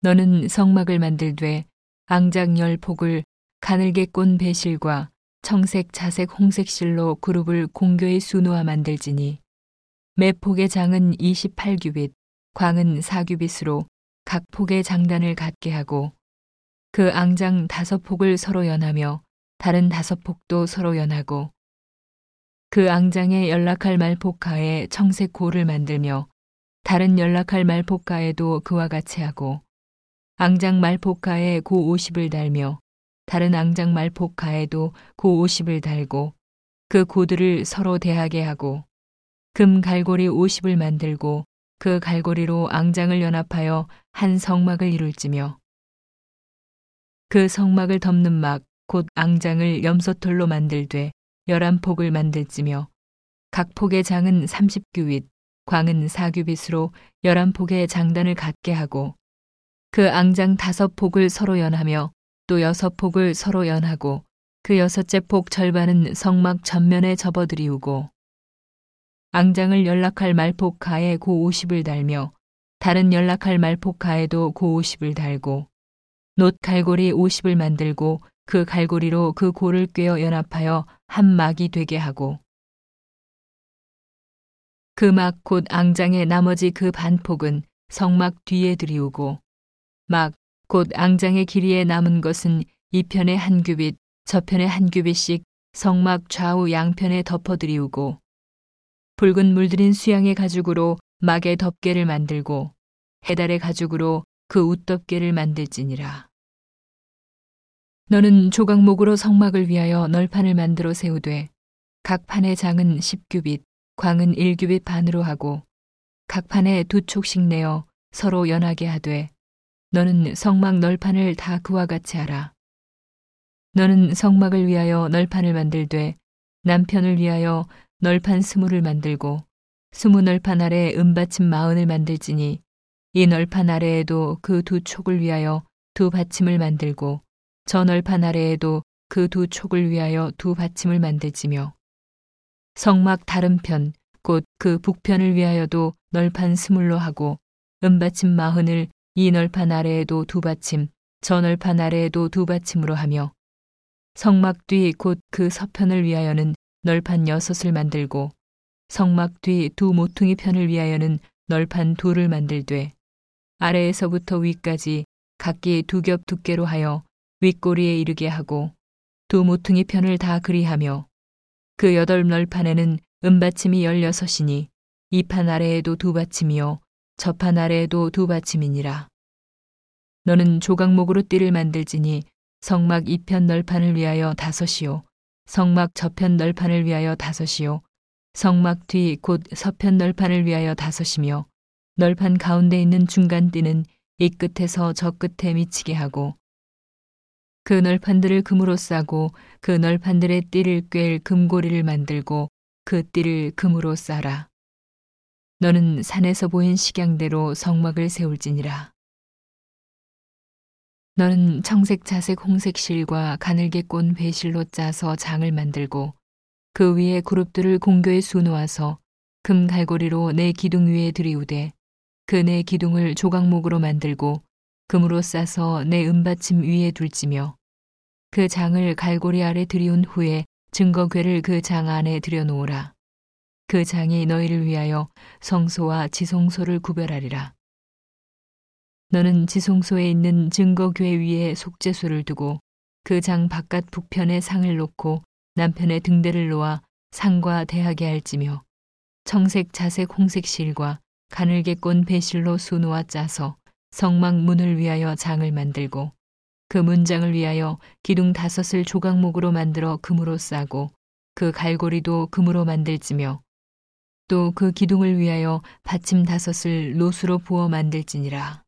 너는 성막을 만들되 앙장 열 폭을 가늘게 꼰 배실과 청색, 자색, 홍색 실로 그룹을 공교의 수놓아 만들지니 매 폭의 장은 28규빗, 광은 4규빗으로 각 폭의 장단을 갖게 하고 그 앙장 다섯 폭을 서로 연하며 다른 다섯 폭도 서로 연하고 그 앙장의 연락할 말폭가에 청색 고를 만들며 다른 연락할 말폭가에도 그와 같이 하고 앙장 말폭가에 고 50을 달며 다른 앙장 말폭가에도 고 50을 달고 그 고들을 서로 대하게 하고 금 갈고리 50을 만들고 그 갈고리로 앙장을 연합하여 한 성막을 이룰지며 그 성막을 덮는 막 곧 앙장을 염소털로 만들되 열한 폭을 만들지며 각 폭의 장은 30규빗, 광은 4규빗으로 열한 폭의 장단을 갖게 하고 그 앙장 다섯 폭을 서로 연하며 또 여섯 폭을 서로 연하고 그 여섯째 폭 절반은 성막 전면에 접어들이우고 앙장을 연락할 말폭 가에 고 50을 달며 다른 연락할 말폭 가에도 고 50을 달고 놋 갈고리 50을 만들고 그 갈고리로 그 고를 꿰어 연합하여 한 막이 되게 하고 그 막 곧 앙장의 나머지 그 반폭은 성막 뒤에 들이우고 막 곧 앙장의 길이에 남은 것은 이편에 한 규빗 저편에 한 규빗씩 성막 좌우 양편에 덮어들이우고 붉은 물들인 수양의 가죽으로 막의 덮개를 만들고 해달의 가죽으로 그 웃덮개를 만들지니라. 너는 조각목으로 성막을 위하여 널판을 만들어 세우되 각 판의 장은 10규빗, 광은 1규빗 반으로 하고 각 판에 두 촉씩 내어 서로 연하게 하되 너는 성막 널판을 다 그와 같이 하라. 너는 성막을 위하여 널판을 만들되 남편을 위하여 널판 스물을 만들고 스무 널판 아래 은받침 마흔을 만들지니 이 널판 아래에도 그 두 촉을 위하여 두 받침을 만들고 저 널판 아래에도 그 두 촉을 위하여 두 받침을 만들지며 성막 다른 편 곧 그 북편을 위하여도 널판 스물로 하고 은받침 마흔을 이 널판 아래에도 두 받침 저 널판 아래에도 두 받침으로 하며 성막 뒤 곧 그 서편을 위하여는 널판 여섯을 만들고 성막 뒤 두 모퉁이 편을 위하여는 널판 둘을 만들되 아래에서부터 위까지 각기 두 겹 두께로 하여 윗꼬리에 이르게 하고 두 모퉁이 편을 다 그리하며 그 여덟 널판에는 은받침이 열여섯이니 이 판 아래에도 두 받침이요 저판 아래에도 두 받침이니라. 너는 조각목으로 띠를 만들지니 성막 이편 널판을 위하여 다섯이요 성막 저편 널판을 위하여 다섯이요 성막 뒤 곧 서편 널판을 위하여 다섯이며 널판 가운데 있는 중간 띠는 이 끝에서 저 끝에 미치게 하고 그 널판들을 금으로 싸고 그 널판들의 띠를 꿰 금고리를 만들고 그 띠를 금으로 싸라. 너는 산에서 보인 식양대로 성막을 세울지니라. 너는 청색, 자색, 홍색 실과 가늘게 꼰 배실로 짜서 장을 만들고 그 위에 그룹들을 공교에 수놓아서 금 갈고리로 내 기둥 위에 들이우되 그 내 기둥을 조각목으로 만들고 금으로 싸서 내 은받침 위에 둘지며 그 장을 갈고리 아래 들이운 후에 증거궤를 그 장 안에 들여놓으라. 그 장이 너희를 위하여 성소와 지성소를 구별하리라. 너는 지송소에 있는 증거궤 위에 속죄소를 두고 그 장 바깥 북편에 상을 놓고 남편의 등대를 놓아 상과 대하게 할지며 청색 자색 홍색 실과 가늘게 꼰 배실로 수놓아 짜서 성막 문을 위하여 장을 만들고 그 문장을 위하여 기둥 다섯을 조각목으로 만들어 금으로 싸고 그 갈고리도 금으로 만들지며 또 그 기둥을 위하여 받침 다섯을 노수로 부어 만들지니라.